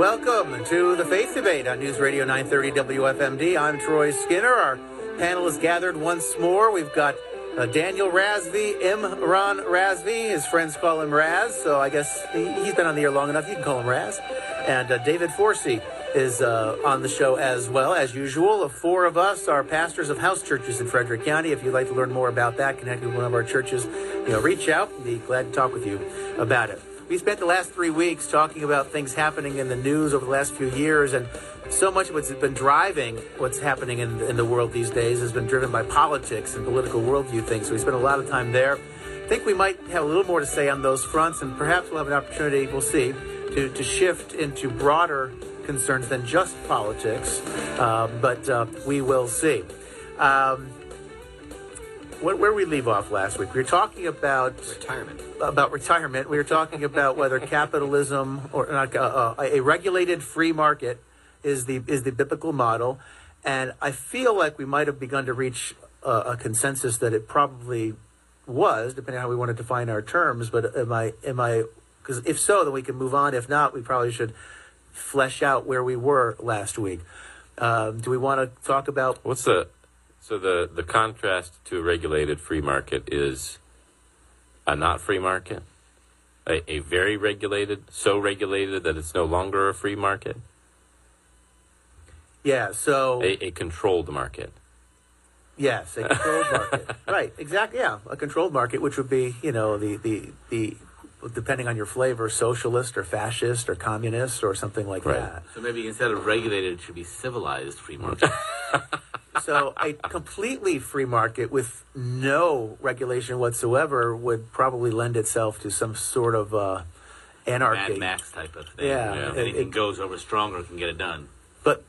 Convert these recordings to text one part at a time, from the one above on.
Welcome to the Faith Debate on News Radio 930 WFMD. I'm Troy Skinner. Our panel is gathered once more. We've got uh, Daniel Razvi, Imran Razvi. His friends call him Raz, so I guess he, has been on the air long enough. You can call him Raz. And uh, David Forsey is uh, on the show as well, as usual. The Four of us are pastors of house churches in Frederick County. If you'd like to learn more about that, connect with one of our churches, you know, reach out. We'd be glad to talk with you about it. We spent the last three weeks talking about things happening in the news over the last few years, and so much of what's been driving what's happening in, in the world these days has been driven by politics and political worldview things. So we spent a lot of time there. I think we might have a little more to say on those fronts, and perhaps we'll have an opportunity, we'll see, to, to shift into broader concerns than just politics, uh, but uh, we will see. Um, where, where we leave off last week, we were talking about retirement. About retirement, we were talking about whether capitalism or not uh, uh, a regulated free market is the is the biblical model, and I feel like we might have begun to reach a consensus that it probably was, depending on how we want to define our terms. But am I am I because if so, then we can move on. If not, we probably should flesh out where we were last week. Um, do we want to talk about what's the so the the contrast to a regulated free market is a not free market, a, a very regulated, so regulated that it's no longer a free market. Yeah. So a, a controlled market. Yes, a controlled market. right. Exactly. Yeah, a controlled market, which would be you know the the the depending on your flavor, socialist or fascist or communist or something like right. that. So maybe instead of regulated, it should be civilized free market. so a completely free market with no regulation whatsoever would probably lend itself to some sort of uh, anarchy. Mad Max type of thing. Yeah, yeah. anything it, goes over stronger can get it done. But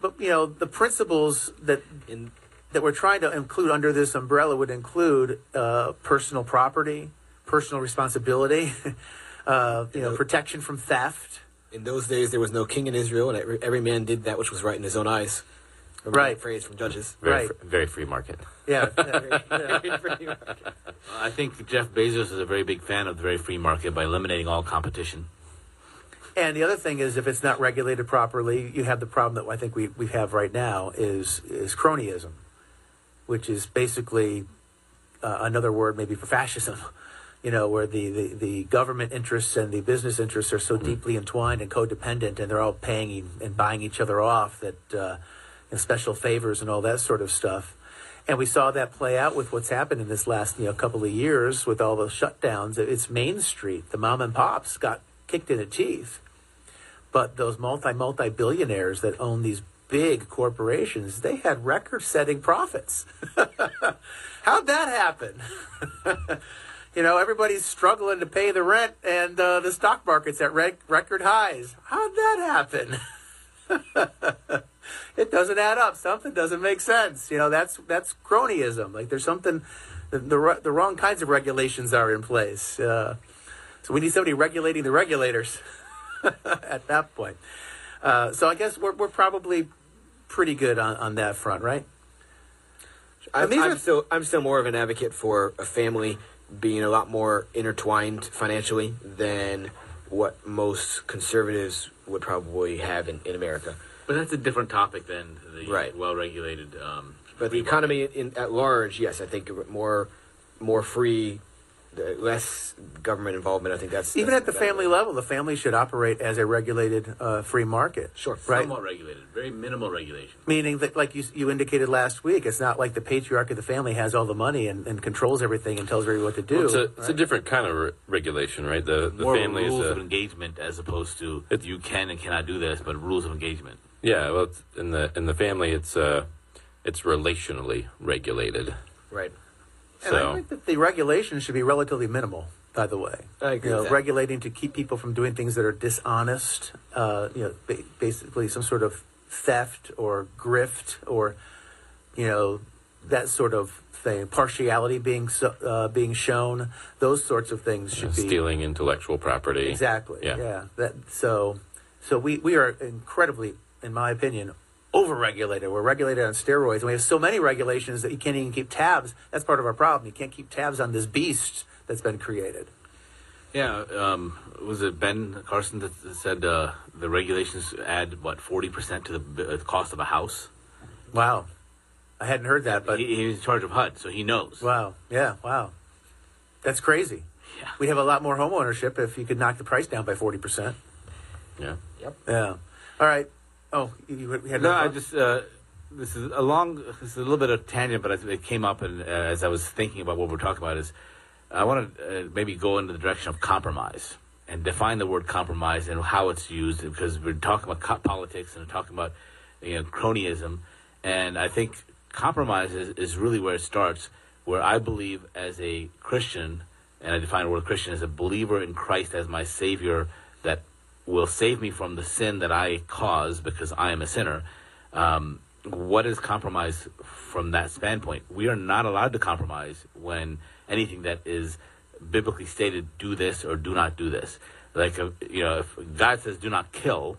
but you know the principles that in, that we're trying to include under this umbrella would include uh, personal property personal responsibility, uh, you know, protection from theft. In those days, there was no king in Israel, and every, every man did that which was right in his own eyes. Remember right. phrase from Judges. Very right. Fr- very free market. Yeah. I think Jeff Bezos is a very big fan of the very free market by eliminating all competition. And the other thing is, if it's not regulated properly, you have the problem that I think we, we have right now is is cronyism, which is basically uh, another word maybe for fascism you know, where the, the, the government interests and the business interests are so mm-hmm. deeply entwined and codependent, and they're all paying and buying each other off that uh, and special favors and all that sort of stuff. And we saw that play out with what's happened in this last you know couple of years with all the shutdowns. It's Main Street, the mom and pops got kicked in the teeth, but those multi multi billionaires that own these big corporations, they had record setting profits. How'd that happen? you know, everybody's struggling to pay the rent, and uh, the stock market's at rec- record highs. How'd that happen? it doesn't add up. Something doesn't make sense. You know, that's that's cronyism. Like there's something, the the, the wrong kinds of regulations are in place. Uh, so we need somebody regulating the regulators at that point. Uh, so I guess we're we're probably pretty good on, on that front, right? I'm, I'm are, still I'm still more of an advocate for a family being a lot more intertwined financially than what most conservatives would probably have in, in America. But that's a different topic than the right. well-regulated. Um, but the economy in, at large, yes, I think more more free less government involvement. I think that's even that's at the family way. level. The family should operate as a regulated uh, free market. Sure, right? Somewhat regulated, very minimal regulation. Meaning that, like you you indicated last week, it's not like the patriarch of the family has all the money and, and controls everything and tells everybody what to do. Well, it's, a, right? it's, a, different kind of re- regulation, right? The the More family rules is a, of engagement as opposed to you can and cannot do this, but rules of engagement. Yeah, well, in the in the family, it's uh, it's relationally regulated. Right. And so. I think that the regulation should be relatively minimal by the way. I agree. You know, regulating to keep people from doing things that are dishonest. Uh, you know, ba- basically some sort of theft or grift or you know that sort of thing. Partiality being so, uh, being shown. Those sorts of things should yeah, be stealing intellectual property. Exactly. Yeah. yeah. That so so we we are incredibly, in my opinion, overregulated. We're regulated on steroids, and we have so many regulations that you can't even keep tabs. That's part of our problem. You can't keep tabs on this beast that's been created. Yeah, um, was it Ben Carson that that said uh, the regulations add what forty percent to the uh, cost of a house? Wow. I hadn't heard that, but he, he's in charge of HUD, so he knows. wow. Yeah, wow. That's crazy. Yeah. We'd have a lot more home ownership if you could knock the price down by 40%. Yeah. Yep. Yeah. All right. Oh, you, had No, I just uh, this is a long, this is a little bit of tangent, but it came up, and uh, as I was thinking about what we're talking about, is I want to uh, maybe go into the direction of compromise and define the word compromise and how it's used, because we're talking about politics and we're talking about you know cronyism, and I think compromise is, is really where it starts. Where I believe as a Christian, and I define the word Christian as a believer in Christ as my Savior that will save me from the sin that I cause because I am a sinner. Um, what is compromise from that standpoint? We are not allowed to compromise when anything that is biblically stated, do this or do not do this. Like, uh, you know, if God says do not kill,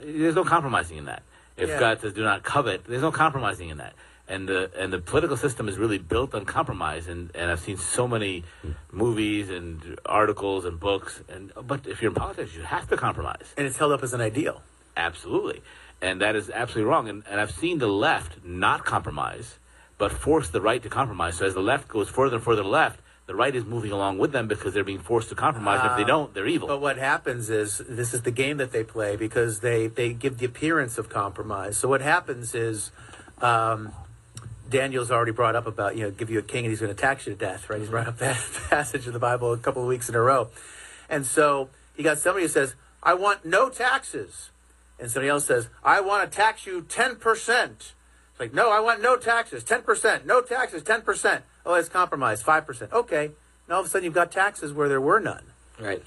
there's no compromising in that. If Yeah. God says do not covet, there's no compromising in that. And the and the political system is really built on compromise. And, and I've seen so many movies and articles and books. And but if you're in politics, you have to compromise. and it's held up as an ideal. Absolutely. And that is absolutely wrong. And, and I've seen the left not compromise, but force the right to compromise. So as the left goes further and further left, the right is moving along with them because they're being forced to compromise. and if they Ah. don't, they're evil. But what happens is this is the game that they play because they, they give the appearance of compromise. So what happens is um, Daniel's already brought up about, you know, give you a king and he's going to tax you to death, right? He's brought up that passage in the Bible a couple of weeks in a row. And so you got somebody who says, I want no taxes. And somebody else says, I want to tax you 10%. It's like, no, I want no taxes, 10%. No taxes, 10%. Oh, it's compromise, 5%. Okay. And all of a sudden you've got taxes where there were none. Right.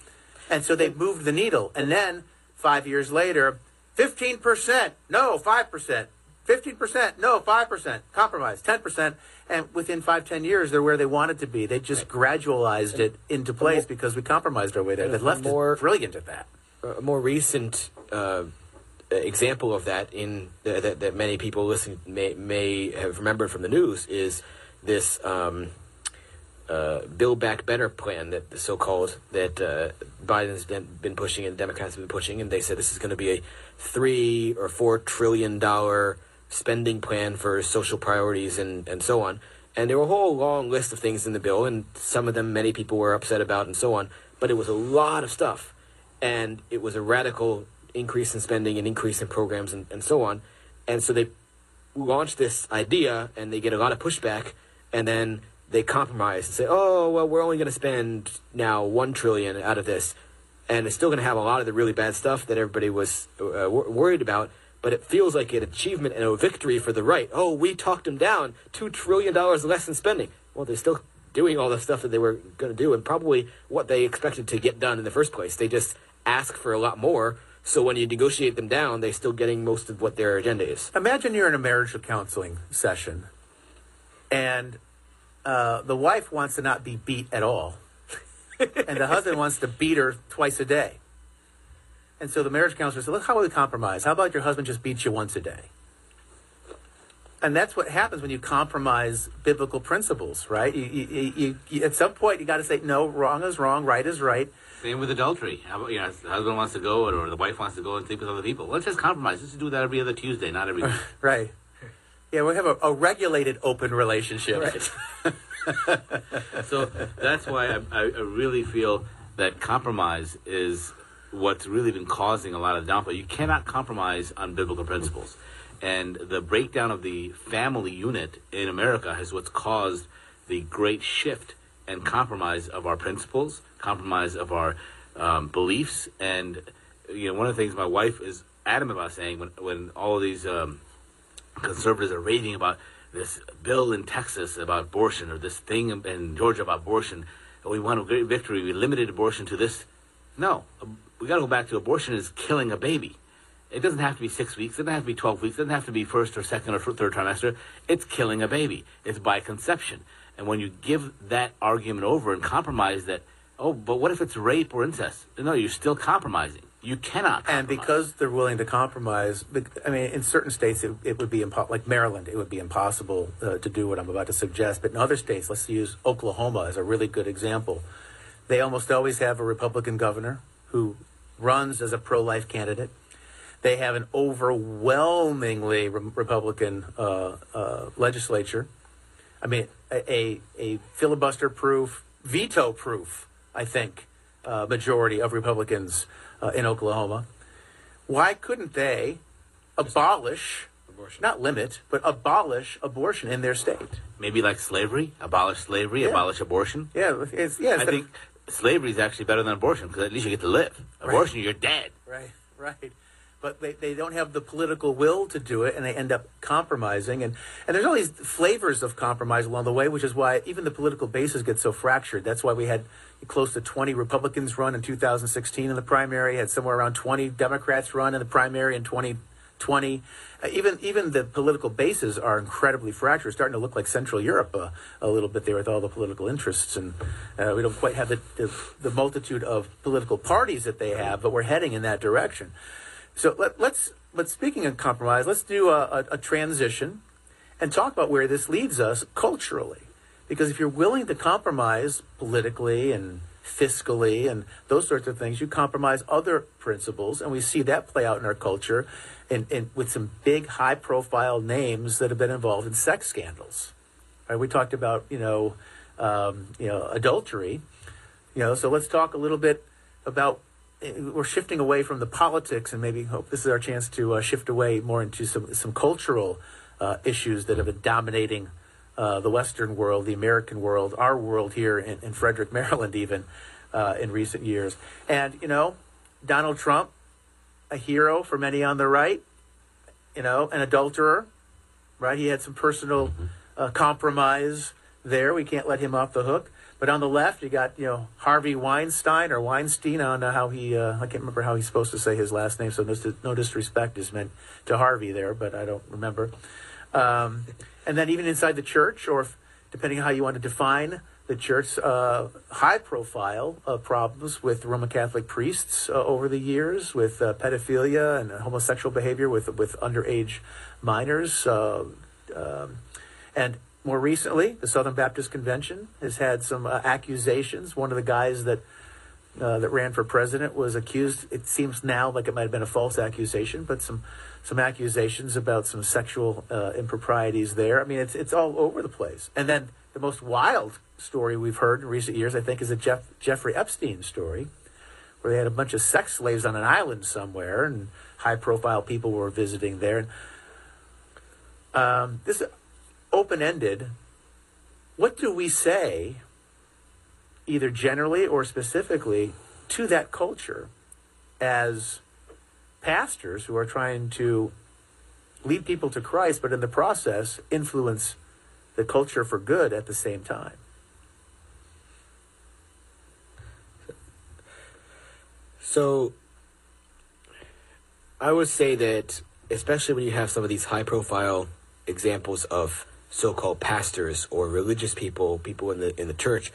And so they moved the needle. And then five years later, 15%, no, 5%. 15%, no, 5%. Compromise, 10%. And within five, ten years, they're where they wanted to be. They just gradualized it into place because we compromised our way there. The and left more- is brilliant at that. a more recent uh, example of that in uh, that, that many people listening may may have remembered from the news is this um, uh, Build Back Better plan that the so-called that uh, Biden's been, been pushing and Democrats have been pushing, and they said this is going to be a three or four trillion dollar spending plan for social priorities and and so on. And there were a whole long list of things in the bill, and some of them many people were upset about, and so on. But it was a lot of stuff and it was a radical increase in spending and increase in programs and, and so on. And so they launch this idea and they get a lot of pushback and then they compromise and say, oh, well, we're only going to spend now one trillion out of this. And it's still going to have a lot of the really bad stuff that everybody was uh, wor- worried about. But it feels like an achievement and a victory for the right. Oh, we talked them down. $2 trillion less in spending. Well, they're still doing all the stuff that they were going to do and probably what they expected to get done in the first place. They just ask for a lot more. So when you negotiate them down, they're still getting most of what their agenda is. Imagine you're in a marriage counseling session, and uh, the wife wants to not be beat at all, and the husband wants to beat her twice a day. And so the marriage counselor said, "Look, how about we compromise? How about your husband just beats you once a day?" And that's what happens when you compromise biblical principles, right? You, you, you, at some point, you got to say, "No, wrong is wrong, right is right." Same with adultery. How about, you know, the husband wants to go or the wife wants to go and sleep with other people. Let's just compromise. Let's do that every other Tuesday, not every week. Right. Yeah, we have a, a regulated open relationship. Right. so that's why I I really feel that compromise is what's really been causing a lot of downfall. You cannot compromise on biblical principles. And the breakdown of the family unit in America is what's caused the great shift and compromise of our principles, compromise of our um, beliefs. And, you know, one of the things my wife is adamant about saying when, when all of these um, conservatives are raving about this bill in Texas about abortion or this thing in, in Georgia about abortion. We won a great victory. We limited abortion to this. No, we got to go back to abortion is killing a baby. It doesn't have to be six weeks. It doesn't have to be 12 weeks. It doesn't have to be first or second or third trimester. It's killing a baby. It's by conception. And when you give that argument over and compromise that, oh, but what if it's rape or incest? No, you're still compromising. You cannot. And because they're willing to compromise, I mean, in certain states it, it would be impo- like Maryland, it would be impossible uh, to do what I'm about to suggest. But in other states, let's use Oklahoma as a really good example. They almost always have a Republican governor who runs as a pro-life candidate. They have an overwhelmingly re- Republican uh, uh, legislature. I mean, a, a, a filibuster-proof, veto-proof, I think, uh, majority of Republicans uh, in Oklahoma. Why couldn't they abolish, Abortion. not limit, but abolish abortion in their state? Maybe like slavery, abolish slavery, Yeah. abolish abortion. Yeah, it's yeah. I instead of- think slavery is actually better than abortion because at least you get to live. Abortion, right. you're dead. Right, right. But they, they don't have the political will to do it, and they end up compromising. And, and there's all these flavors of compromise along the way, which is why even the political bases get so fractured. That's why we had close to 20 Republicans run in 2016 in the primary, had somewhere around 20 Democrats run in the primary in 20 20. Uh, even even the political bases are incredibly fractured, starting to look like Central Europe uh, a little bit there with all the political interests. And uh, we don't quite have the, the, the, multitude of political parties that they have, but we're heading in that direction. So let, us but speaking of compromise, let's do a, a, a transition and talk about where this leads us culturally. Because if you're willing to compromise politically and fiscally and those sorts of things. You compromise other principles, and we see that play out in our culture in, in with some big, high-profile names that have been involved in sex scandals. Right? We talked about you know, um, you know, adultery. You know, so let's talk a little bit about. eh, We're shifting away from the politics, and maybe hope this is our chance to uh, shift away more into some some cultural uh, issues that have been dominating uh, the Western world, the American world, our world here in, in Frederick, Maryland, even uh, in recent years. And you know, Donald Trump, a hero for many on the right, you know, an adulterer, right? He had some personal uh, compromise there. We can't let him off the hook. But on the left, you got you know Harvey Weinstein or Weinstein. I don't know how he. Uh, I can't remember how he's supposed to say his last name. So no, no disrespect is meant to Harvey there, but I don't remember. Um, and then even inside the church, or if, depending on how you want to define the church, uh, high-profile uh, problems with Roman Catholic priests uh, over the years, with uh, pedophilia and homosexual behavior with with underage minors. Uh, um, and more recently, the Southern Baptist Convention has had some uh, accusations. One of the guys that uh, that ran for president was accused. It seems now like it might have been a false accusation, but some some accusations about some sexual uh, improprieties there. I mean, it's it's all over the place. And then the most wild story we've heard in recent years, I think, is the Jeff, Jeffrey Epstein story, where they had a bunch of sex slaves on an island somewhere, and high-profile people were visiting there. And um, this open-ended. What do we say, either generally or specifically, to that culture as pastors who are trying to lead people to Christ, but in the process influence the culture for good at the same time? So, I would say that, especially when you have some of these high profile examples of so called pastors or religious people, people in the, in the church,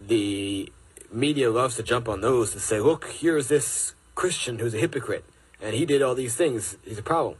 the media loves to jump on those and say, look, here's this Christian who's a hypocrite, and he did all these things. He's a problem.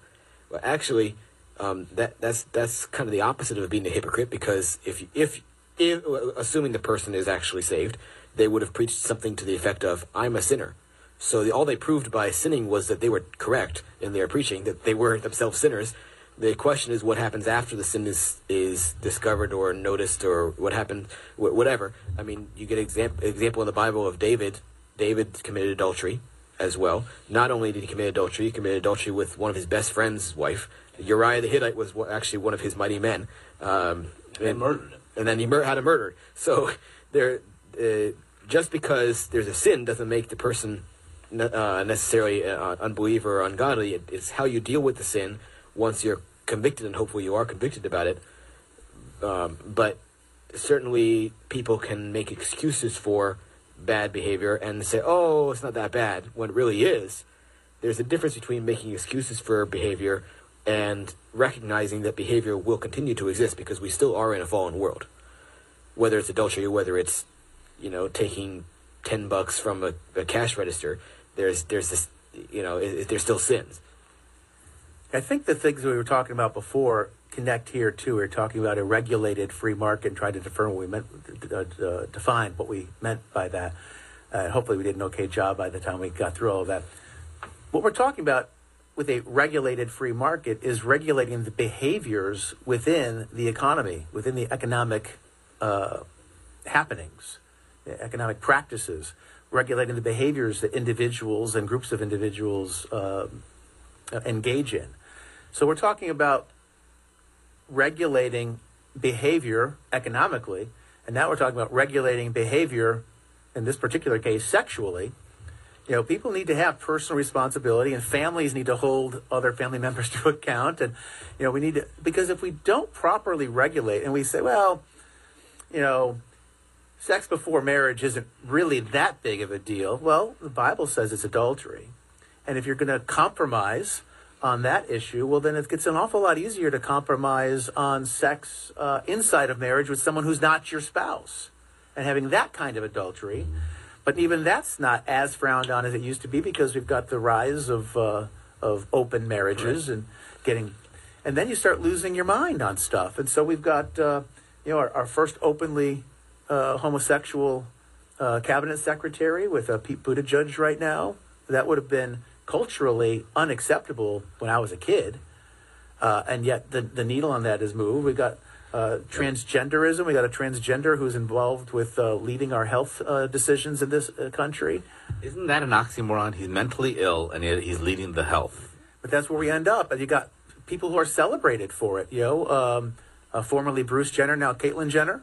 Well, actually, um, that that's that's kind of the opposite of being a hypocrite because if if if assuming the person is actually saved, they would have preached something to the effect of "I'm a sinner." So the, all they proved by sinning was that they were correct in their preaching, that they were themselves sinners. The question is what happens after the sin is, is discovered or noticed or what happened, wh- whatever. I mean, you get example example in the Bible of David. David committed adultery as well. Not only did he commit adultery, he committed adultery with one of his best friend's wife. Uriah the Hittite was actually one of his mighty men. Um, And murdered him. and then he mur- had a murder. So there, uh, just because there's a sin doesn't make the person uh, necessarily uh, unbeliever or ungodly. It, it's how you deal with the sin once you're convicted, and hopefully you are convicted about it. Um, but certainly, people can make excuses for bad behavior and say, "Oh, it's not that bad," when it really is. There's a difference between making excuses for behavior and recognizing that behavior will continue to exist because we still are in a fallen world. Whether it's adultery, whether it's you know taking ten bucks from a, a cash register, there's there's this you know it, it- there's still sins. I think the things we were talking about before connect here too. We're talking about a regulated free market and trying to define what we meant, uh, uh, define what we meant by that. Uh, hopefully, we did an okay job by the time we got through all of that. What we're talking about with a regulated free market is regulating the behaviors within the economy, within the economic uh, happenings, the economic practices, regulating the behaviors that individuals and groups of individuals uh, engage in. So we're talking about regulating behavior economically, and now we're talking about regulating behavior, in this particular case, sexually. You know, people need to have personal responsibility, and families need to hold other family members to account. And you know, we need to because if we don't properly regulate, and we say, well, you know, sex before marriage isn't really that big of a deal. Well, the Bible says it's adultery, and if you're going to compromise on that issue, well, then it gets an awful lot easier to compromise on sex uh, inside of marriage with someone who's not your spouse and having that kind of adultery. But even that's not as frowned on as it used to be because we've got the rise of uh, of open marriages and getting, and then you start losing your mind on stuff. And so we've got uh, you know our, our first openly uh, homosexual uh, cabinet secretary with uh, Pete Buttigieg right now. That would have been culturally unacceptable when I was a kid, uh, and yet the the needle on that has moved. We got uh, transgenderism. We got a transgender who's involved with uh, leading our health uh, decisions in this uh, country. Isn't that an oxymoron? He's mentally ill and yet he's leading the health. But that's where we end up. And you got people who are celebrated for it. You know, um, uh, formerly Bruce Jenner, now Caitlyn Jenner.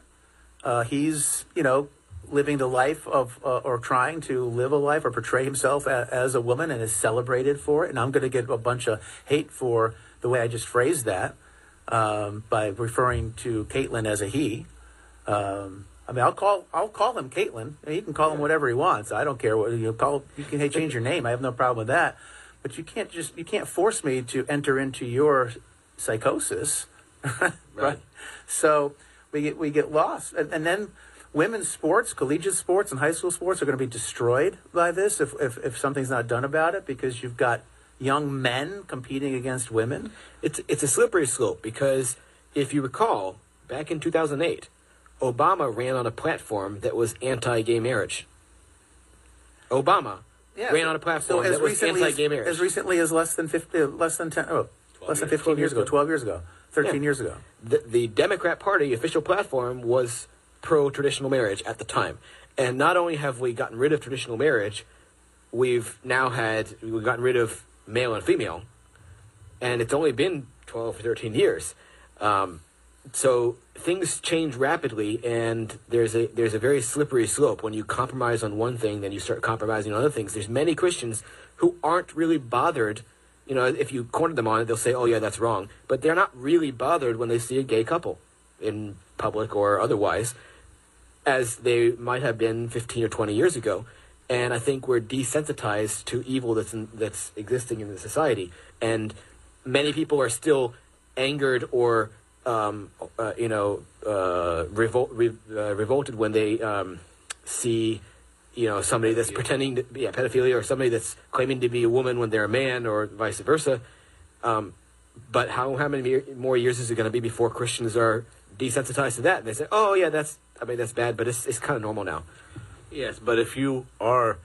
Uh, he's you know living the life of uh, or trying to live a life or portray himself a, as a woman and is celebrated for it. And I'm going to get a bunch of hate for the way I just phrased that um, by referring to Caitlyn as a he. Um, I mean, I'll call I'll call him Caitlyn. He can call him whatever he wants. I don't care what you call. You can change your name. I have no problem with that. But you can't just you can't force me to enter into your psychosis, right? Right. So we get we get lost, and, and then women's sports, collegiate sports, and high school sports are going to be destroyed by this if, if if something's not done about it because you've got young men competing against women. It's it's a slippery slope because if you recall, back in 2008, Obama ran on a platform that was anti-gay marriage. Obama ran on a platform that was anti-gay as, marriage. as recently as less than 50, less than 10, oh, less than 15 years ago, 12 12 years ago, 13 Yeah. years ago. the, the Democrat Party official platform was pro traditional marriage at the time. And not only have we gotten rid of traditional marriage, we've now had we've gotten rid of male and female, and it's only been 12 or 13 years. Um, so things change rapidly, and there's a there's a very slippery slope. When you compromise on one thing, then you start compromising on other things. There's many Christians who aren't really bothered. You know, if you corner them on it, they'll say, "Oh yeah, that's wrong," but they're not really bothered when they see a gay couple in public or otherwise, as they might have been 15 or 20 years ago. And I think we're desensitized to evil that's in, that's existing in the society, and many people are still angered or um, uh, you know uh, revol- re- uh, revolted when they um, see you know somebody that's pretending to be yeah, pedophilia or somebody that's claiming to be a woman when they're a man or vice versa. Um, but how how many more years is it going to be before Christians are desensitized to that? They say, oh yeah, that's I mean that's bad, but it's it's kind of normal now. Yes, but if you are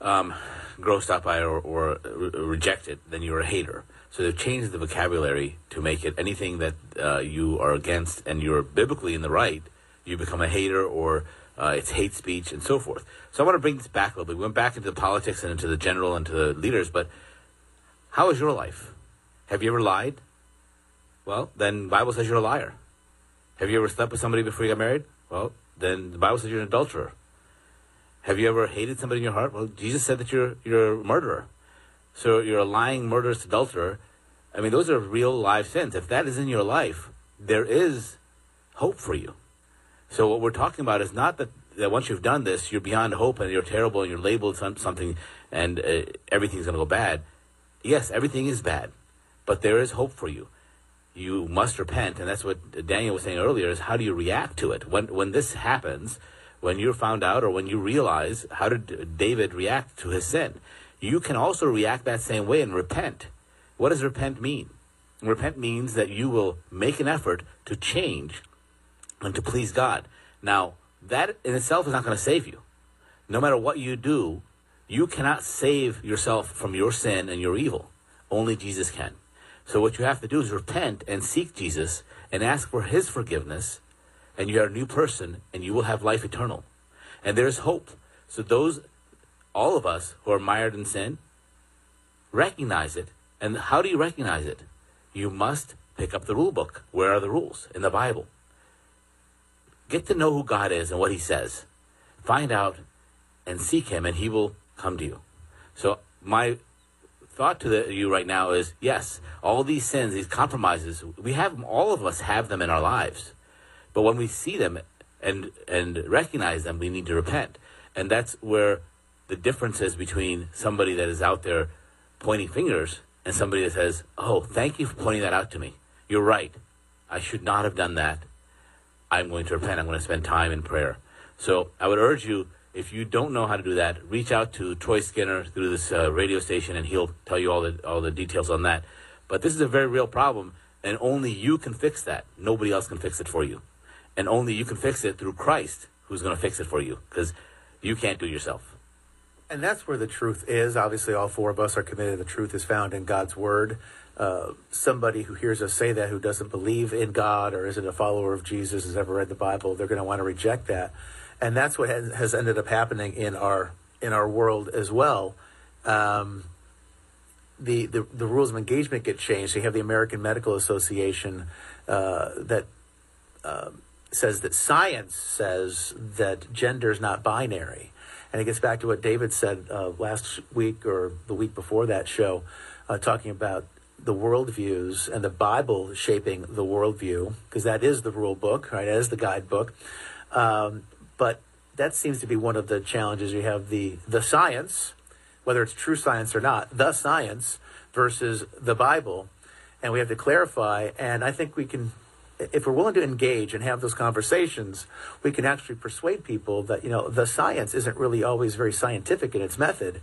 um, grossed out by or, or re- reject it, then you're a hater. So they've changed the vocabulary to make it anything that uh, you are against and you're biblically in the right, you become a hater or uh, it's hate speech and so forth. So I want to bring this back a little bit. We went back into the politics and into the general and to the leaders, but how is your life? Have you ever lied? Well, then Bible says you're a liar. Have you ever slept with somebody before you got married? Well, then the Bible says you're an adulterer. Have you ever hated somebody in your heart? Well, Jesus said that you're you're a murderer. So you're a lying, murderous adulterer. I mean, those are real live sins. If that is in your life, there is hope for you. So what we're talking about is not that, that once you've done this, you're beyond hope and you're terrible and you're labeled some, something and uh, everything's going to go bad. Yes, everything is bad, but there is hope for you. You must repent, and that's what Daniel was saying earlier. Is how do you react to it when when this happens? When you're found out, or when you realize, how did David react to his sin? You can also react that same way and repent. What does repent mean? Repent means that you will make an effort to change and to please God. Now, that in itself is not going to save you. No matter what you do, you cannot save yourself from your sin and your evil. Only Jesus can. So what you have to do is repent and seek Jesus and ask for his forgiveness, and you are a new person, and you will have life eternal. And there's hope. So those, all of us who are mired in sin, recognize it. And how do you recognize it? You must pick up the rule book. Where are the rules? In the Bible. Get to know who God is and what he says. Find out and seek him, and he will come to you. So my thought to the, you right now is yes, all these sins, these compromises, we have them, all of us have them in our lives. But when we see them and and recognize them, we need to repent. And that's where the difference is between somebody that is out there pointing fingers and somebody that says, "Oh, thank you for pointing that out to me. You're right. I should not have done that. I'm going to repent. I'm going to spend time in prayer." So I would urge you if you don't know how to do that, reach out to Troy Skinner through this uh, radio station, and he'll tell you all the all the details on that. But this is a very real problem, and only you can fix that. Nobody else can fix it for you, and only you can fix it through Christ, who's going to fix it for you, because you can't do it yourself. And that's where the truth is. Obviously, all four of us are committed. The truth is found in God's word. Uh, somebody who hears us say that, who doesn't believe in God or isn't a follower of Jesus, has ever read the Bible, they're going to want to reject that and that's what has, ended up happening in our in our world as well. Um, the, the the rules of engagement get changed. You have the American Medical Association uh, that uh, says that science says that gender is not binary, and it gets back to what David said uh, last week or the week before that show, uh, talking about the worldviews and the Bible shaping the worldview, because that is the rule book, right? As the guidebook. Um, but that seems to be one of the challenges. You have the the science, whether it's true science or not, the science versus the Bible, and we have to clarify. And I think we can, if we're willing to engage and have those conversations, we can actually persuade people that you know the science isn't really always very scientific in its method.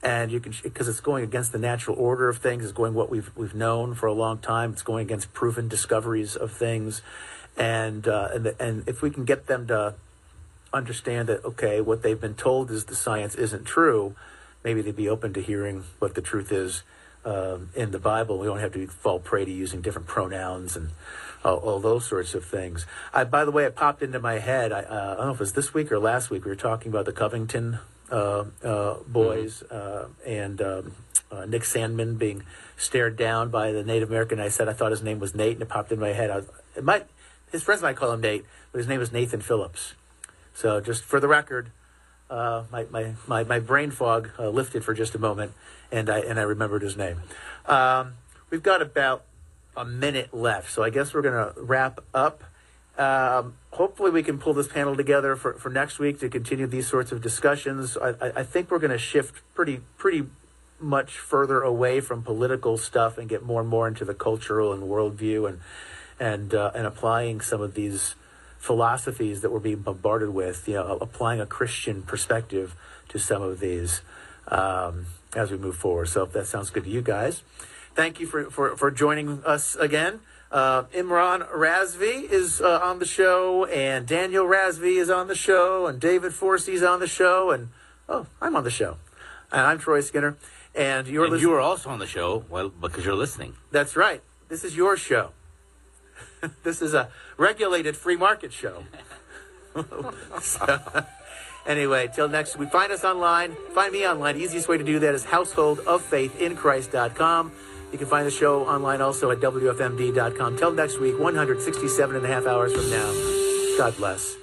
And you can, because it's going against the natural order of things, it's going what we've we've known for a long time. It's going against proven discoveries of things, and uh, and and if we can get them to understand that okay, what they've been told is the science isn't true, maybe they'd be open to hearing what the truth is um, in the Bible. We don't have to fall prey to using different pronouns and uh, all those sorts of things. I, by the way, it popped into my head. I, uh, I, don't know if it was this week or last week. We were talking about the Covington uh, uh boys mm-hmm. Uh, and um, uh, Nick Sandmann being stared down by the Native American. I said I thought his name was Nate, and it popped in my head. I was, it might his friends might call him Nate, but his name is Nathan Phillips. So just for the record, uh, my, my, my, my, brain fog uh, lifted for just a moment, and I, and I remembered his name. Um, we've got about a minute left, so I guess we're going to wrap up. Um, hopefully, we can pull this panel together for, for next week to continue these sorts of discussions. I, I think we're going to shift pretty pretty much further away from political stuff and get more and more into the cultural and worldview and and uh, and applying some of these philosophies that we're being bombarded with, you know, applying a Christian perspective to some of these um, as we move forward. So if that sounds good to you guys, thank you for, for, for joining us again. Uh, Imran Razvi is uh, on the show, and Daniel Razvi is on the show, and David Forsey is on the show, and oh, I'm on the show. And I'm Troy Skinner, and you're and you are also on the show, well, because you're listening. That's right. This is your show. this is a regulated free market show. so, anyway, till next week, find us online. Find me online. Easiest way to do that is householdoffaithinchrist.com. You can find the show online also at WFMD.com. Till next week, 167 and a half hours from now. God bless.